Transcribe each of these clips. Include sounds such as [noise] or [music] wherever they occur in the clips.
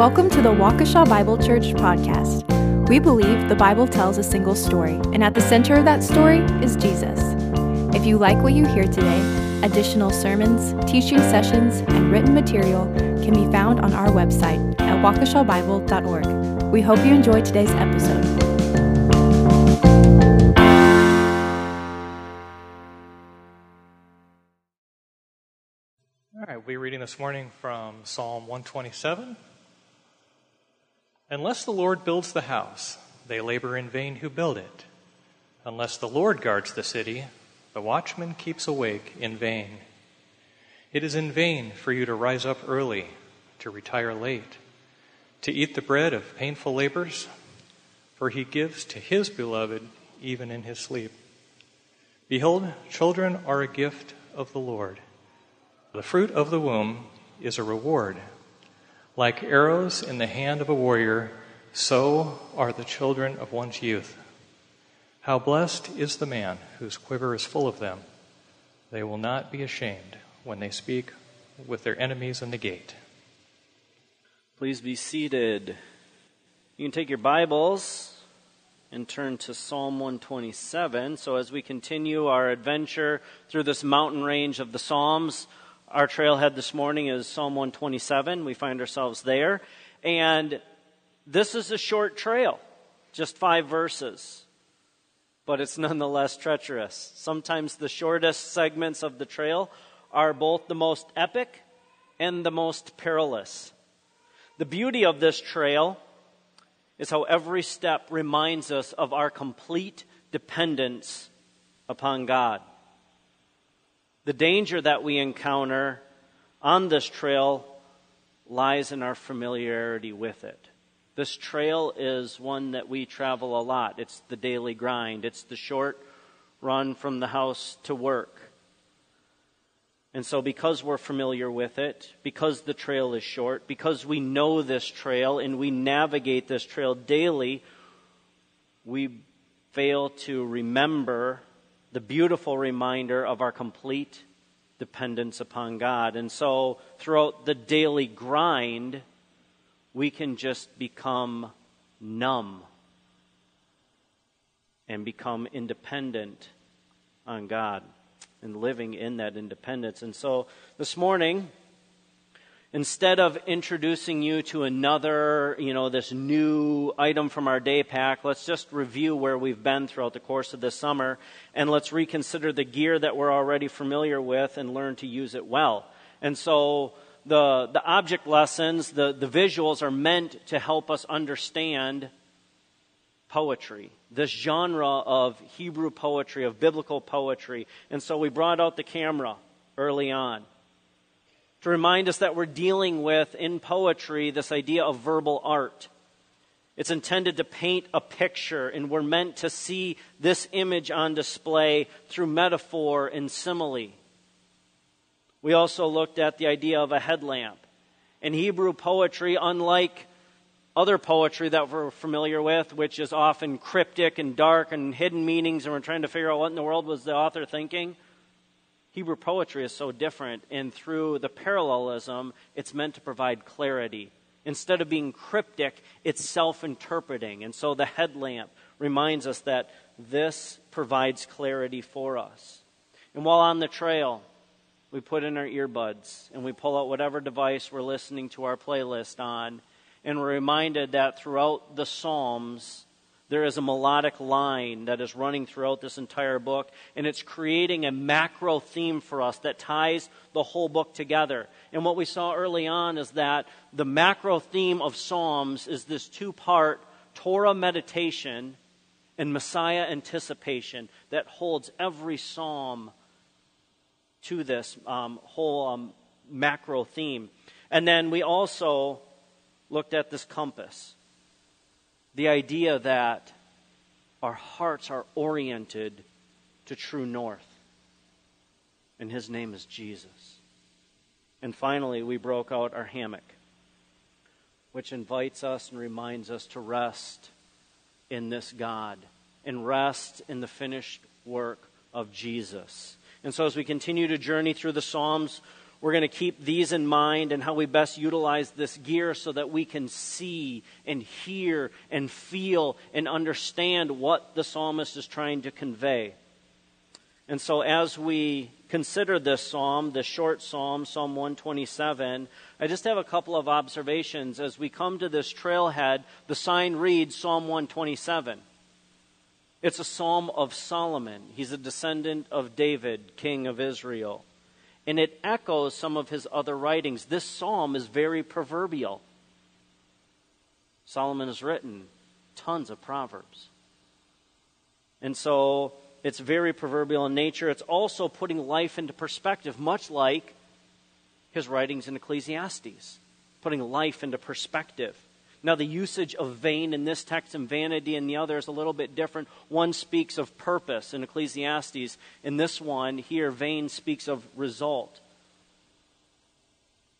Welcome to the Waukesha Bible Church podcast. We believe the Bible tells a single story, and at the center of that story is Jesus. If you like what you hear today, additional sermons, teaching sessions, and written material can be found on our website at waukeshabible.org. We hope you enjoy today's episode. All right, we'll be reading this morning from Psalm 127. Unless the Lord builds the house, they labor in vain who build it. Unless the Lord guards the city, the watchman keeps awake in vain. It is in vain for you to rise up early, to retire late, to eat the bread of painful labors, for he gives to his beloved even in his sleep. Behold, children are a gift of the Lord. The fruit of the womb is a reward. Like arrows in the hand of a warrior, so are the children of one's youth. How blessed is the man whose quiver is full of them. They will not be ashamed when they speak with their enemies in the gate. Please be seated. You can take your Bibles and turn to Psalm 127. So, as we continue our adventure through this mountain range of the Psalms, our trailhead this morning is Psalm 127. We find ourselves there. And this is a short trail, just five verses. But it's nonetheless treacherous. Sometimes the shortest segments of the trail are both the most epic and the most perilous. The beauty of this trail is how every step reminds us of our complete dependence upon God. The danger that we encounter on this trail lies in our familiarity with it. This trail is one that we travel a lot. It's the daily grind, it's the short run from the house to work. And so, because we're familiar with it, because the trail is short, because we know this trail and we navigate this trail daily, we fail to remember the beautiful reminder of our complete dependence upon God. And so, throughout the daily grind, we can just become numb and become independent on God and living in that independence. And so, this morning, instead of introducing you to another, you know, this new item from our day pack, let's just review where we've been throughout the course of this summer and let's reconsider the gear that we're already familiar with and learn to use it well. And so the, the object lessons, the, the visuals are meant to help us understand poetry, this genre of Hebrew poetry, of biblical poetry. And so we brought out the camera early on to remind us that we're dealing with, in poetry, this idea of verbal art. It's intended to paint a picture, and we're meant to see this image on display through metaphor and simile. We also looked at the idea of a headlamp. In Hebrew poetry, unlike other poetry that we're familiar with, which is often cryptic and dark and hidden meanings, and we're trying to figure out what in the world was the author thinking, Hebrew poetry is so different, and through the parallelism, it's meant to provide clarity. Instead of being cryptic, it's self interpreting. And so the headlamp reminds us that this provides clarity for us. And while on the trail, we put in our earbuds and we pull out whatever device we're listening to our playlist on, and we're reminded that throughout the Psalms, there is a melodic line that is running throughout this entire book, and it's creating a macro theme for us that ties the whole book together. And what we saw early on is that the macro theme of Psalms is this two part Torah meditation and Messiah anticipation that holds every psalm to this um, whole um, macro theme. And then we also looked at this compass the idea that our hearts are oriented to true north. And his name is Jesus. And finally, we broke out our hammock, which invites us and reminds us to rest in this God and rest in the finished work of Jesus. And so, as we continue to journey through the Psalms, we're going to keep these in mind and how we best utilize this gear so that we can see and hear and feel and understand what the psalmist is trying to convey. And so, as we consider this psalm, this short psalm, Psalm 127, I just have a couple of observations. As we come to this trailhead, the sign reads Psalm 127. It's a psalm of Solomon. He's a descendant of David, king of Israel and it echoes some of his other writings. This psalm is very proverbial. Solomon has written tons of proverbs. And so it's very proverbial in nature. It's also putting life into perspective, much like his writings in Ecclesiastes, putting life into perspective. Now, the usage of vain in this text and vanity in the other is a little bit different. One speaks of purpose in Ecclesiastes. In this one, here, vain speaks of result.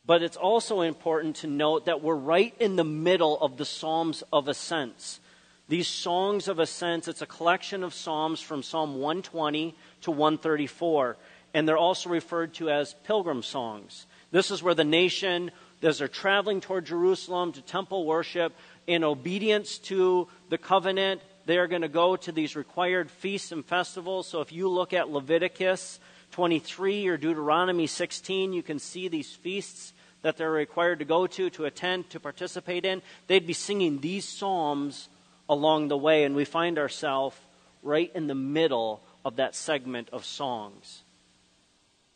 But it's also important to note that we're right in the middle of the Psalms of Ascents. These songs of ascents, it's a collection of psalms from Psalm 120 to 134, and they're also referred to as pilgrim songs. This is where the nation as they're traveling toward Jerusalem to temple worship, in obedience to the covenant, they are going to go to these required feasts and festivals. So if you look at Leviticus 23 or Deuteronomy 16, you can see these feasts that they're required to go to, to attend, to participate in. They'd be singing these psalms along the way, and we find ourselves right in the middle of that segment of songs.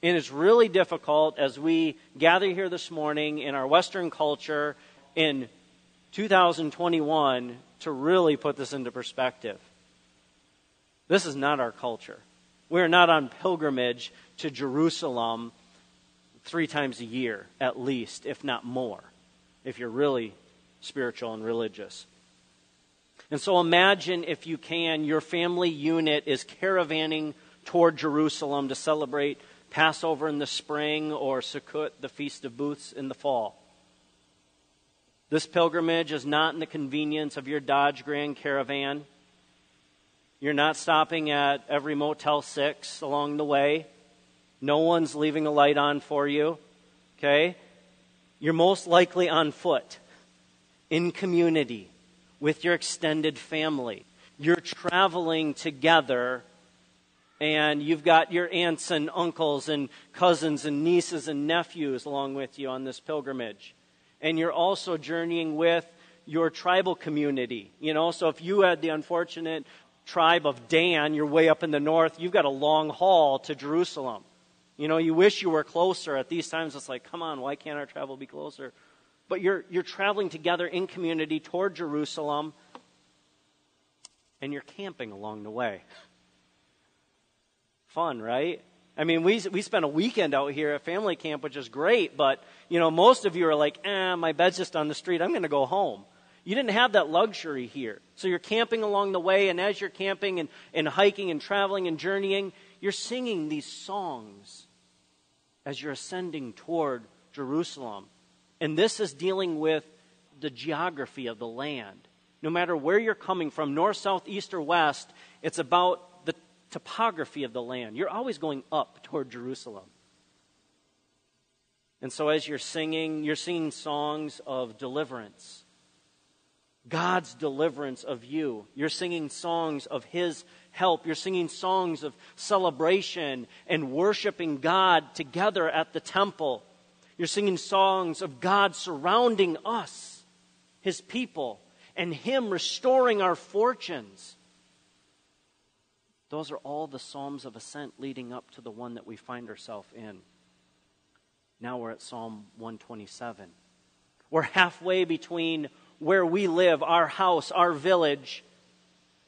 And it's really difficult as we gather here this morning in our Western culture in 2021 to really put this into perspective. This is not our culture. We are not on pilgrimage to Jerusalem three times a year, at least, if not more, if you're really spiritual and religious. And so imagine, if you can, your family unit is caravanning toward Jerusalem to celebrate Passover in the spring or Sukkot, the Feast of Booths, in the fall. This pilgrimage is not in the convenience of your Dodge Grand Caravan. You're not stopping at every Motel 6 along the way. No one's leaving a light on for you. Okay? You're most likely on foot, in community, with your extended family. You're traveling together and you've got your aunts and uncles and cousins and nieces and nephews along with you on this pilgrimage. And you're also journeying with your tribal community. You know, so if you had the unfortunate tribe of Dan, you're way up in the north, you've got a long haul to Jerusalem. You know, you wish you were closer. At these times, it's like, come on, why can't our travel be closer? But you're, you're traveling together in community toward Jerusalem, and you're camping along the way fun, right? I mean, we, we spent a weekend out here at family camp, which is great, but, you know, most of you are like, eh, my bed's just on the street. I'm going to go home. You didn't have that luxury here. So you're camping along the way, and as you're camping and, and hiking and traveling and journeying, you're singing these songs as you're ascending toward Jerusalem. And this is dealing with the geography of the land. No matter where you're coming from, north, south, east, or west, it's about topography of the land. You're always going up toward Jerusalem. And so as you're singing, you're singing songs of deliverance. God's deliverance of you. You're singing songs of His help. You're singing songs of celebration and worshiping God together at the temple. You're singing songs of God surrounding us, His people, and Him restoring our fortunes. Those are all the Psalms of Ascent leading up to the one that we find ourselves in. Now we're at Psalm 127. We're halfway between where we live, our house, our village,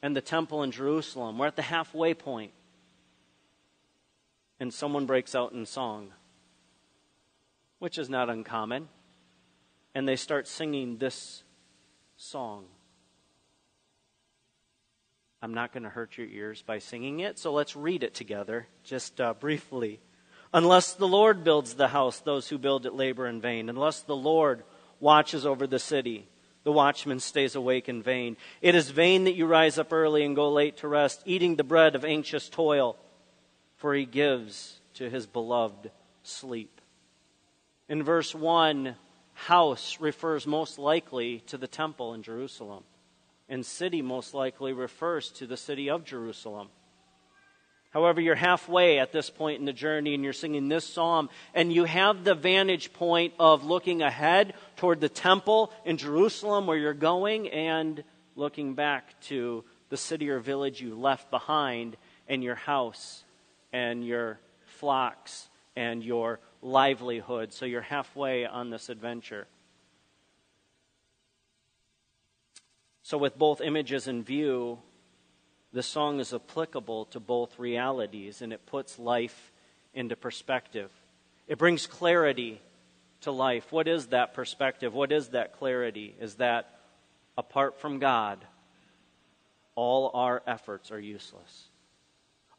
and the temple in Jerusalem. We're at the halfway point. And someone breaks out in song, which is not uncommon. And they start singing this song. I'm not going to hurt your ears by singing it, so let's read it together, just uh, briefly. Unless the Lord builds the house, those who build it labor in vain. Unless the Lord watches over the city, the watchman stays awake in vain. It is vain that you rise up early and go late to rest, eating the bread of anxious toil, for he gives to his beloved sleep. In verse 1, house refers most likely to the temple in Jerusalem, and city most likely refers to the city of Jerusalem. However, you're halfway at this point in the journey and you're singing this psalm, and you have the vantage point of looking ahead toward the temple in Jerusalem where you're going and looking back to the city or village you left behind and your house and your flocks and your livelihood. So you're halfway on this adventure. So, with both images in view, the song is applicable to both realities and it puts life into perspective. It brings clarity to life. What is that perspective? What is that clarity? Is that apart from God, all our efforts are useless.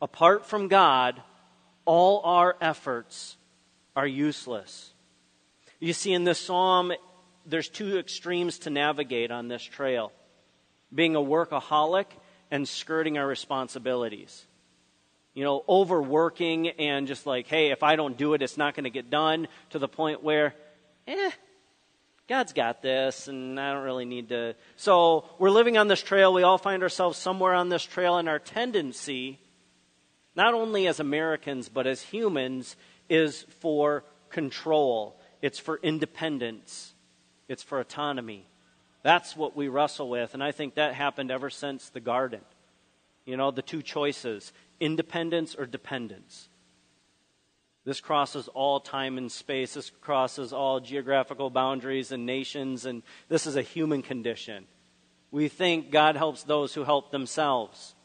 Apart from God, all our efforts are useless. You see, in this psalm, there's two extremes to navigate on this trail being a workaholic and skirting our responsibilities. You know, overworking and just like, hey, if I don't do it, it's not going to get done, to the point where, eh, God's got this, and I don't really need to. So we're living on this trail. We all find ourselves somewhere on this trail, and our tendency, not only as Americans, but as humans, is for control, it's for independence, it's for autonomy. That's what we wrestle with, and I think that happened ever since the garden. You know, the two choices independence or dependence. This crosses all time and space. This crosses all geographical boundaries and nations, and this is a human condition. We think God helps those who help themselves.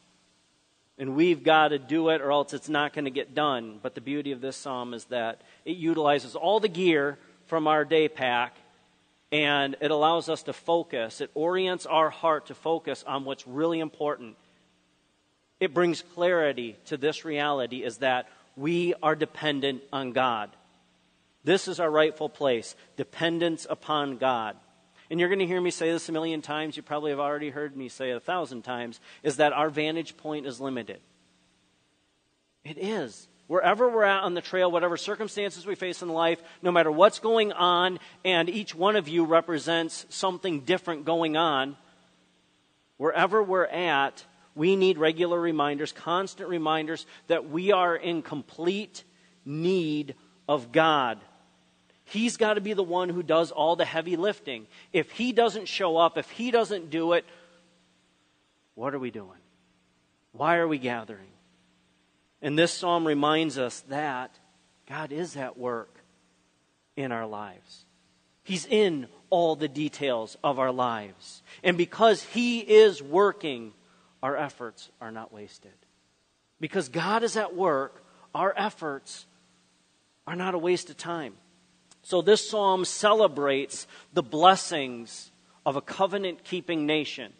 And we've got to do it, or else it's not going to get done. But the beauty of this psalm is that it utilizes all the gear from our day pack and it allows us to focus. It orients our heart to focus on what's really important. It brings clarity to this reality is that we are dependent on God. This is our rightful place dependence upon God. And you're going to hear me say this a million times. You probably have already heard me say it a thousand times is that our vantage point is limited. It is. Wherever we're at on the trail, whatever circumstances we face in life, no matter what's going on, and each one of you represents something different going on, wherever we're at, we need regular reminders, constant reminders that we are in complete need of God. He's got to be the one who does all the heavy lifting. If He doesn't show up, if He doesn't do it, what are we doing? Why are we gathering? And this psalm reminds us that God is at work in our lives. He's in all the details of our lives. And because He is working, our efforts are not wasted. Because God is at work, our efforts are not a waste of time. So this psalm celebrates the blessings of a covenant keeping nation.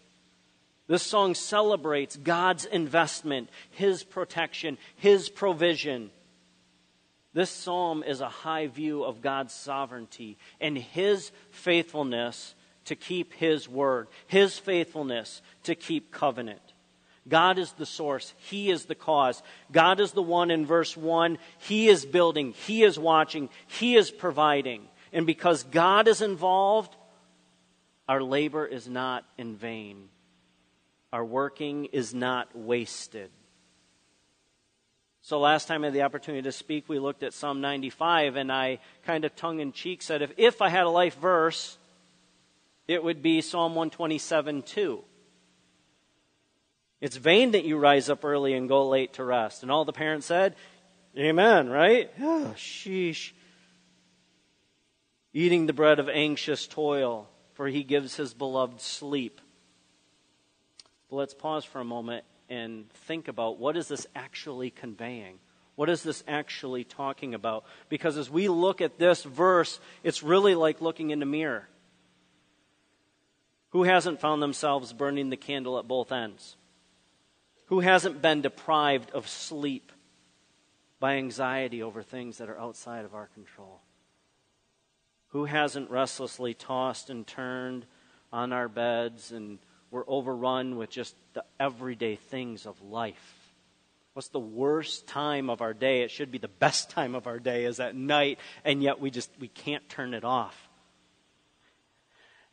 This song celebrates God's investment, His protection, His provision. This psalm is a high view of God's sovereignty and His faithfulness to keep His word, His faithfulness to keep covenant. God is the source. He is the cause. God is the one in verse 1. He is building. He is watching. He is providing. And because God is involved, our labor is not in vain. Our working is not wasted. So, last time I had the opportunity to speak, we looked at Psalm 95, and I kind of tongue in cheek said, if, if I had a life verse, it would be Psalm 127 2. It's vain that you rise up early and go late to rest. And all the parents said, Amen, right? Oh, [sighs] sheesh. Eating the bread of anxious toil, for he gives his beloved sleep. But let's pause for a moment and think about what is this actually conveying? What is this actually talking about? Because as we look at this verse, it's really like looking in a mirror. Who hasn't found themselves burning the candle at both ends? Who hasn't been deprived of sleep by anxiety over things that are outside of our control? Who hasn't restlessly tossed and turned on our beds and we're overrun with just the everyday things of life? What's the worst time of our day? It should be the best time of our day is at night, and yet we just we can't turn it off.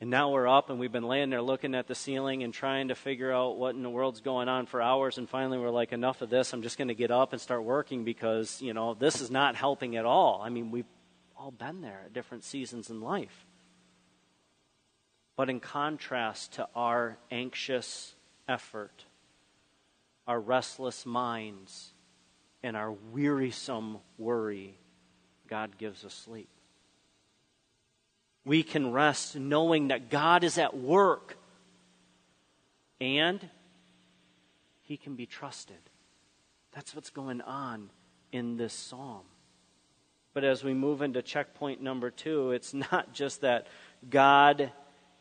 And now we're up and we've been laying there looking at the ceiling and trying to figure out what in the world's going on for hours. And finally, we're like, enough of this. I'm just going to get up and start working because, you know, this is not helping at all. I mean, we've all been there at different seasons in life. But in contrast to our anxious effort, our restless minds, and our wearisome worry, God gives us sleep we can rest knowing that God is at work and he can be trusted. That's what's going on in this psalm. But as we move into checkpoint number two, it's [laughs] not just that God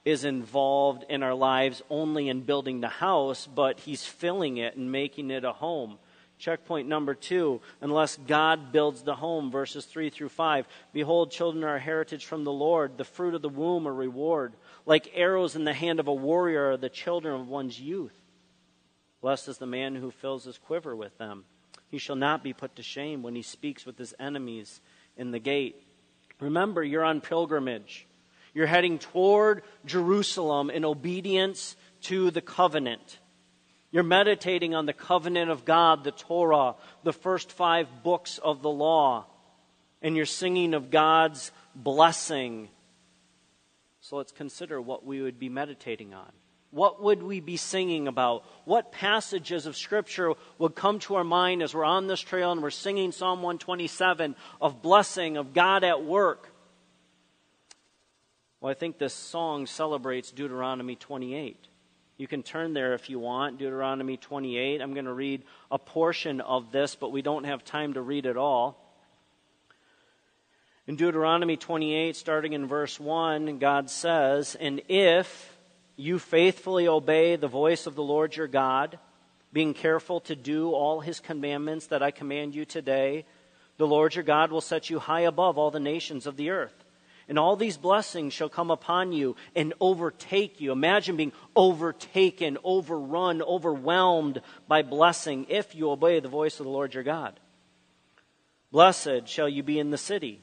is involved in our lives only in building the house, but he's filling it and making it a home. Checkpoint number two, unless God builds the home, verses 3 through 5. Behold, children are a heritage from the Lord, the fruit of the womb a reward. Like arrows in the hand of a warrior are the children of one's youth. Blessed is the man who fills his quiver with them. He shall not be put to shame when he speaks with his enemies in the gate. Remember, you're on pilgrimage. You're heading toward Jerusalem in obedience to the covenant. You're meditating on the covenant of God, the Torah, the first five books of the law, and you're singing of God's blessing. So let's consider what we would be meditating on. What would we be singing about? What passages of Scripture would come to our mind as we're on this trail and we're singing Psalm 127 of blessing, of God at work? Well, I think this song celebrates Deuteronomy 28. You can turn there if you want, Deuteronomy 28. I'm going to read a portion of this, but we don't have time to read it all. In Deuteronomy 28, starting in verse 1, God says, And if you faithfully obey the voice of the Lord your God, being careful to do all his commandments that I command you today, the Lord your God will set you high above all the nations of the earth. And all these blessings shall come upon you and overtake you. Imagine being overtaken, overrun, overwhelmed by blessing if you obey the voice of the Lord your God. Blessed shall you be in the city,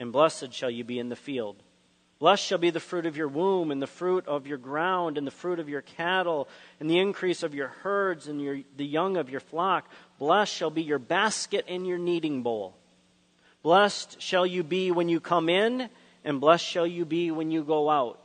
and blessed shall you be in the field. Blessed shall be the fruit of your womb, and the fruit of your ground, and the fruit of your cattle, and the increase of your herds, and your, the young of your flock. Blessed shall be your basket and your kneading bowl. Blessed shall you be when you come in, and blessed shall you be when you go out.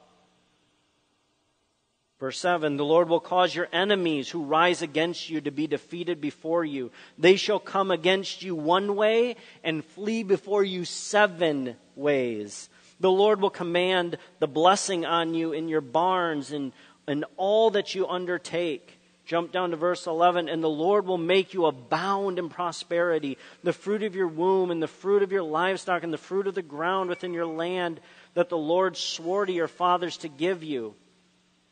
Verse 7 The Lord will cause your enemies who rise against you to be defeated before you. They shall come against you one way and flee before you seven ways. The Lord will command the blessing on you in your barns and in all that you undertake. Jump down to verse 11. And the Lord will make you abound in prosperity, the fruit of your womb, and the fruit of your livestock, and the fruit of the ground within your land that the Lord swore to your fathers to give you.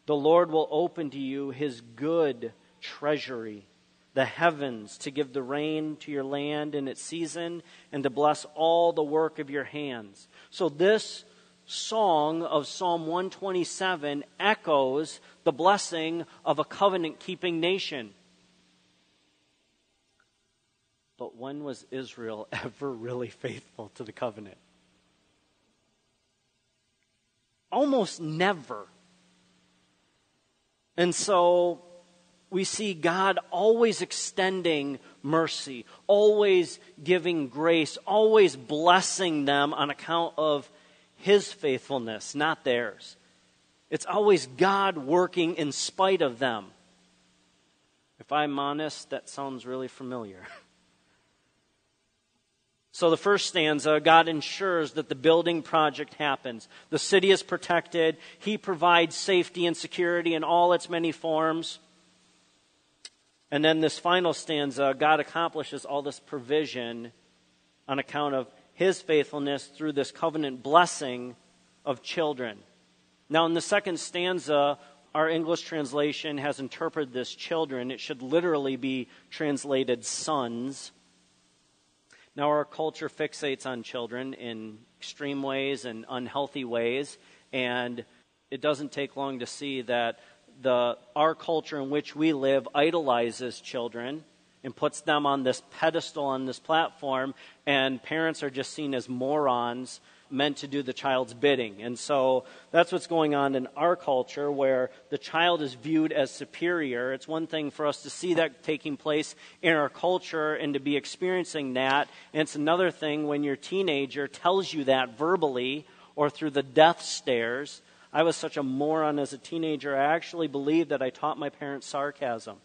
The Lord will open to you his good treasury, the heavens, to give the rain to your land in its season, and to bless all the work of your hands. So, this song of Psalm 127 echoes the blessing of a covenant keeping nation. But when was Israel [laughs] ever really faithful to the covenant? Almost never. And so we see God always extending mercy, always giving grace, always blessing them on account of his faithfulness, not theirs. It's always God working in spite of them. If I'm honest, that sounds really familiar. [laughs] So, the first stanza God ensures that the building project happens. The city is protected. He provides safety and security in all its many forms. And then this final stanza God accomplishes all this provision on account of his faithfulness through this covenant blessing of children. Now, in the second stanza, our English translation has interpreted this children. It should literally be translated sons. Now, our culture fixates on children in extreme ways and unhealthy ways, and it doesn't take long to see that the, our culture in which we live idolizes children and puts them on this pedestal, on this platform, and parents are just seen as morons meant to do the child's bidding. And so that's what's going on in our culture where the child is viewed as superior. It's one thing for us to see that taking place in our culture and to be experiencing that. And it's another thing when your teenager tells you that verbally or through the death stares. I was such a moron as a teenager, I actually believed that I taught my parents sarcasm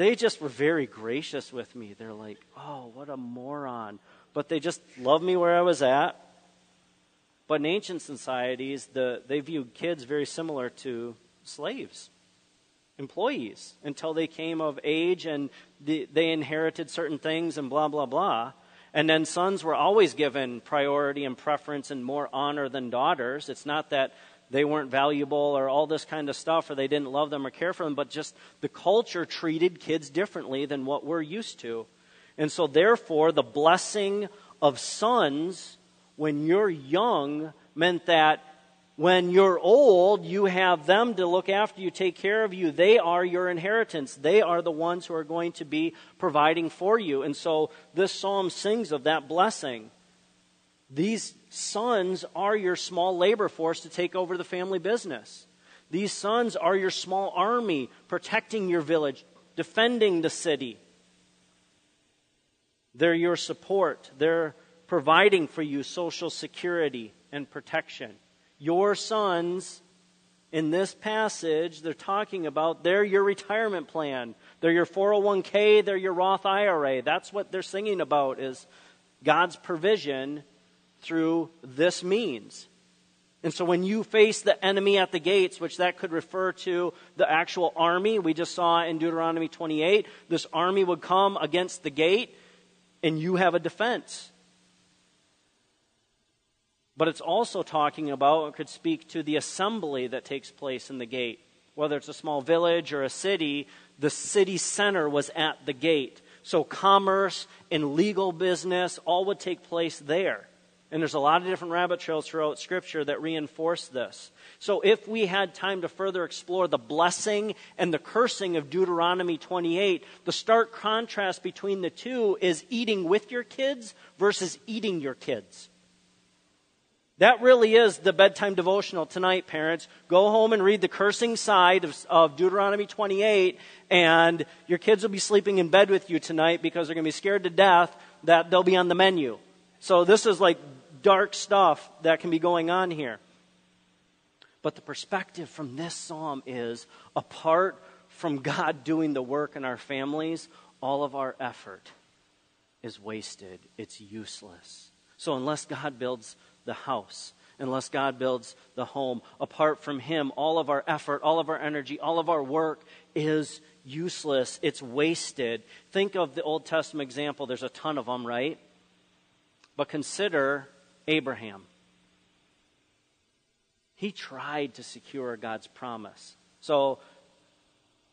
they just were very gracious with me. They're like, oh, what a moron. But they just loved me where I was at. But in ancient societies, the, they viewed kids very similar to slaves, employees, until they came of age and the, they inherited certain things and blah, blah, blah. And then sons were always given priority and preference and more honor than daughters. It's not that they weren't valuable or all this kind of stuff or they didn't love them or care for them, but just the culture treated kids differently than what we're used to. And so, therefore, the blessing of sons when you're young meant that when you're old, you have them to look after you, take care of you. They are your inheritance. They are the ones who are going to be providing for you. And so this psalm sings of that blessing. These sons are your small labor force to take over the family business. These sons are your small army protecting your village, defending the city. They're your support. They're providing for you social security and protection. Your sons, in this passage, they're talking about they're your retirement plan. They're your 401k, they're your Roth IRA. That's what they're singing about is God's provision through this means. And so when you face the enemy at the gates, which that could refer to the actual army, we just saw in Deuteronomy 28, this army would come against the gate and you have a defense. But it's also talking about, it could speak to the assembly that takes place in the gate. Whether it's a small village or a city, the city center was at the gate. So commerce and legal business all would take place there. And there's a lot of different rabbit trails throughout Scripture that reinforce this. So, if we had time to further explore the blessing and the cursing of Deuteronomy 28, the stark contrast between the two is eating with your kids versus eating your kids. That really is the bedtime devotional tonight, parents. Go home and read the cursing side of, of, Deuteronomy 28, and your kids will be sleeping in bed with you tonight because they're going to be scared to death that they'll be on the menu. So, this is like dark stuff that can be going on here. But the perspective from this psalm is apart from God doing the work in our families, all of our effort is wasted. It's useless. So, unless God builds the house, unless God builds the home, apart from Him, all of our effort, all of our energy, all of our work is useless. It's wasted. Think of the Old Testament example. There's a ton of them, right? But consider Abraham. He tried to secure God's promise. So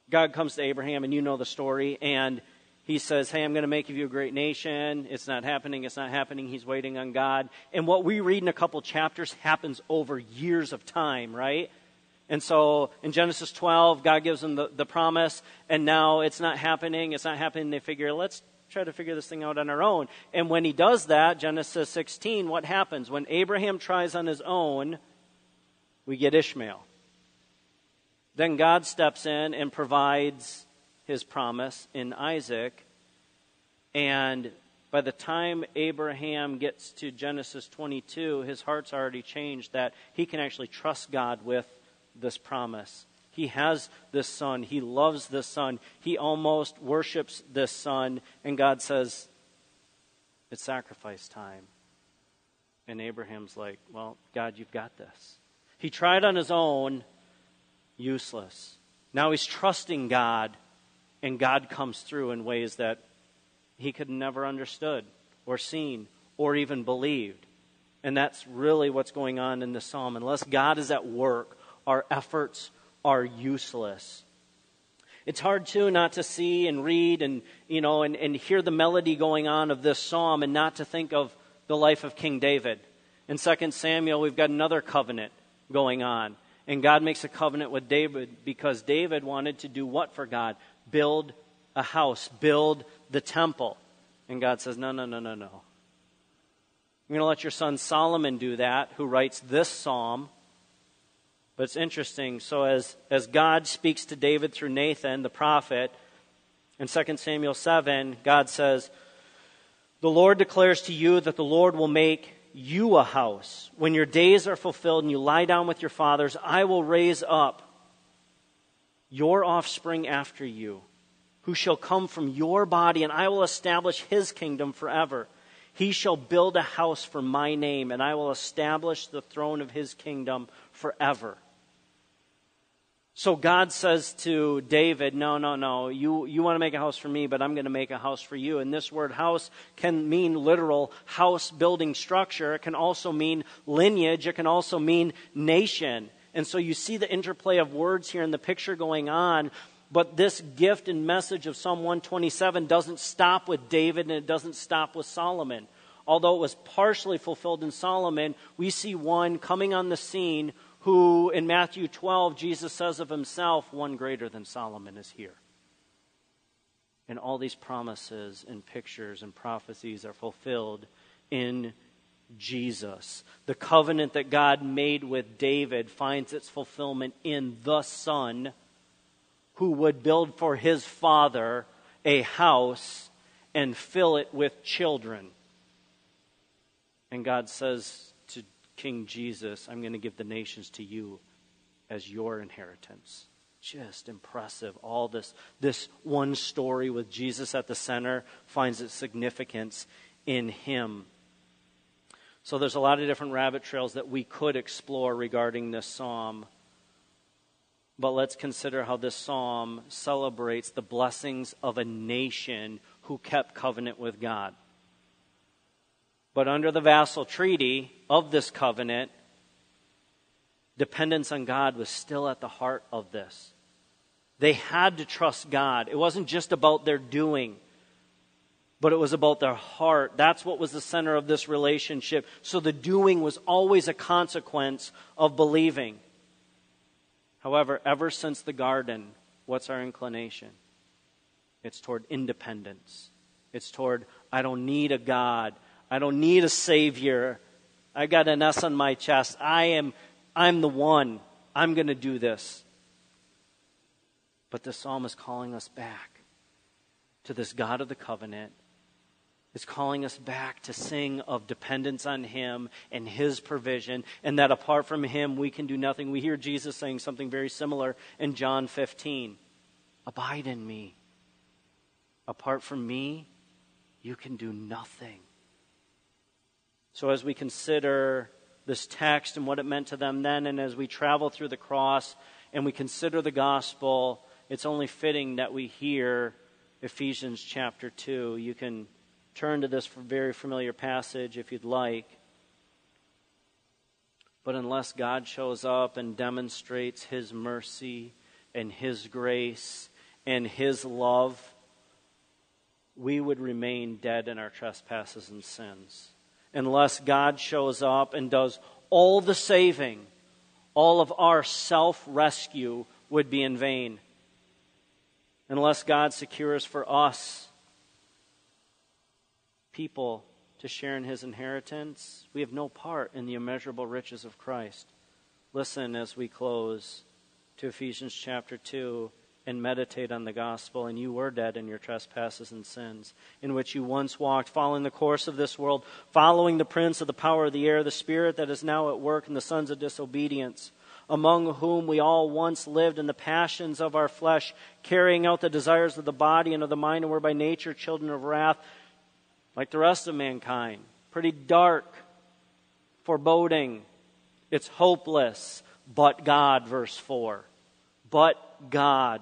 God comes to Abraham, and you know the story, and he says, Hey, I'm going to make of you a great nation. It's not happening. It's not happening. He's waiting on God. And what we read in a couple chapters happens over years of time, right? And so in Genesis 12, God gives them the, the promise, and now it's not happening. It's not happening. They figure, let's try to figure this thing out on our own. And when he does that, Genesis 16, what happens? When Abraham tries on his own, we get Ishmael. Then God steps in and provides his promise in Isaac. And by the time Abraham gets to Genesis 22, his heart's already changed that he can actually trust God with this promise. He has this son. He loves this son. He almost worships this son. And God says, It's sacrifice time. And Abraham's like, Well, God, you've got this. He tried on his own, useless. Now he's trusting God, and God comes through in ways that he could never understood or seen or even believed. And that's really what's going on in the psalm. Unless God is at work, our efforts are useless. It's hard too not to see and read and you know and, and hear the melody going on of this psalm and not to think of the life of King David. In 2 Samuel, we've got another covenant going on. And God makes a covenant with David because David wanted to do what for God? build a house, build the temple. And God says, No, no, no, no, no. I'm going to let your son Solomon do that, who writes this psalm. But it's interesting. So, as, as God speaks to David through Nathan, the prophet, in 2 Samuel 7, God says, The Lord declares to you that the Lord will make you a house. When your days are fulfilled and you lie down with your fathers, I will raise up your offspring after you, who shall come from your body, and I will establish his kingdom forever. He shall build a house for my name, and I will establish the throne of his kingdom forever. So God says to David, No, no, no, you, you want to make a house for me, but I'm going to make a house for you. And this word house can mean literal house building structure. It can also mean lineage. It can also mean nation. And so you see the interplay of words here in the picture going on. But this gift and message of Psalm 127 doesn't stop with David and it doesn't stop with Solomon. Although it was partially fulfilled in Solomon, we see one coming on the scene who in Matthew 12, Jesus says of himself, one greater than Solomon is here. And all these promises and pictures and prophecies are fulfilled in Jesus. The covenant that God made with David finds its fulfillment in the Son who would build for his father a house and fill it with children. And God says King Jesus, I'm going to give the nations to you as your inheritance. Just impressive. All this, this one story with Jesus at the center finds its significance in him. So there's a lot of different rabbit trails that we could explore regarding this psalm. But let's consider how this psalm celebrates the blessings of a nation who kept covenant with God. But under the vassal treaty of this covenant, dependence on God was still at the heart of this. They had to trust God. It wasn't just about their doing, but it was about their heart. That's what was the center of this relationship. So the doing was always a consequence of believing. However, ever since the garden, what's our inclination? It's toward independence. It's toward, I don't need a God. I don't need a savior. I got an S on my chest. I am I'm the one. I'm going to do this. But the psalm is calling us back to this God of the covenant. It's calling us back to sing of dependence on Him and His provision, and that apart from Him we can do nothing. We hear Jesus saying something very similar in John 15 Abide in me. Apart from me, you can do nothing. So, as we consider this text and what it meant to them then, and as we travel through the cross and we consider the gospel, it's only fitting that we hear Ephesians chapter 2. You can turn to this very familiar passage if you'd like. But unless God shows up and demonstrates His mercy and His grace and His love, we would remain dead in our trespasses and sins unless God shows up and does all the saving, all of our self rescue would be in vain. Unless God secures for us people to share in his inheritance, we have no part in the immeasurable riches of Christ. Listen as we close to Ephesians chapter 2 and meditate on the gospel, and you were dead in your trespasses and sins, in which you once walked, following the course of this world, following the prince of the power of the air, the spirit that is now at work in the sons of disobedience, among whom we all once lived in the passions of our flesh, carrying out the desires of the body and of the mind, and were by nature children of wrath, like the rest of mankind. Pretty dark, foreboding. It's hopeless. But God, verse 4. But God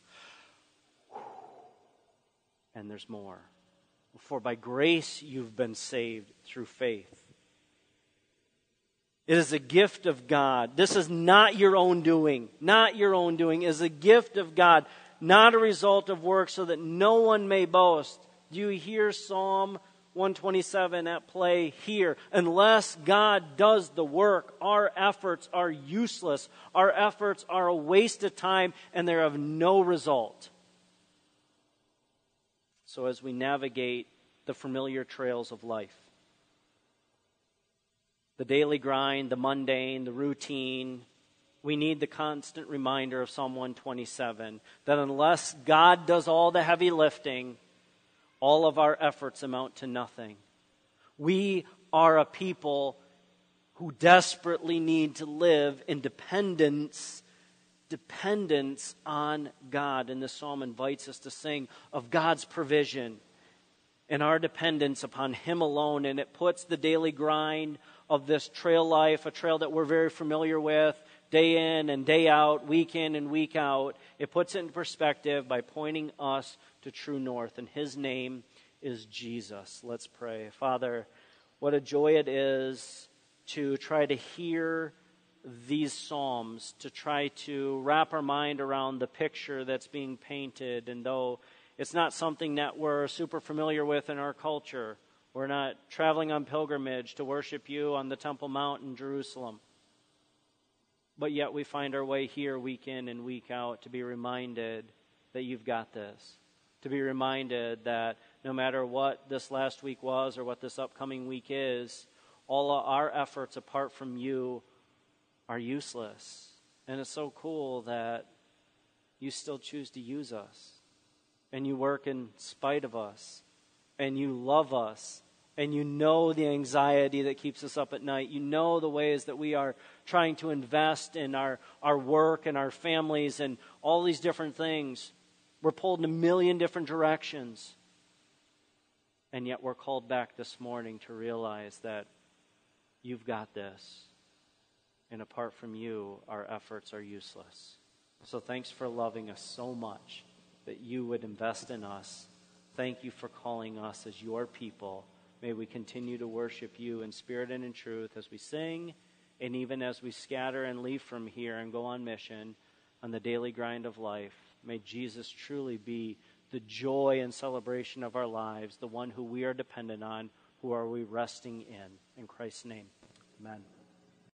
And there's more. For by grace you've been saved through faith. It is a gift of God. This is not your own doing. Not your own doing. It is a gift of God, not a result of work, so that no one may boast. Do you hear Psalm 127 at play here? Unless God does the work, our efforts are useless. Our efforts are a waste of time and they're of no result. So, as we navigate the familiar trails of life, the daily grind, the mundane, the routine, we need the constant reminder of Psalm 127 that unless God does all the heavy lifting, all of our efforts amount to nothing. We are a people who desperately need to live in dependence dependence on God. And this psalm invites us to sing of God's provision and our dependence upon Him alone. And it puts the daily grind of this trail life, a trail that we're very familiar with, day in and day out, week in and week out. It puts it in perspective by pointing us to true north. And His name is Jesus. Let's pray. Father, what a joy it is to try to hear these Psalms, to try to wrap our mind around the picture that's being painted. And though it's not something that we're super familiar with in our culture, we're not traveling on pilgrimage to worship you on the Temple Mount in Jerusalem. But yet we find our way here week in and week out to be reminded that you've got this. To be reminded that no matter what this last week was or what this upcoming week is, all our efforts apart from you are useless. And it's so cool that you still choose to use us. And you work in spite of us and you love us and you know the anxiety that keeps us up at night. You know the ways that we are trying to invest in our, our work and our families and all these different things. We're pulled in a million different directions. And yet we're called back this morning to realize that you've got this. And apart from you, our efforts are useless. So thanks for loving us so much that you would invest in us Thank you for calling us as your people. May we continue to worship you in spirit and in truth as we sing and even as we scatter and leave from here and go on mission on the daily grind of life. May Jesus truly be the joy and celebration of our lives, the one who we are dependent on, who are we resting in. In Christ's name, amen.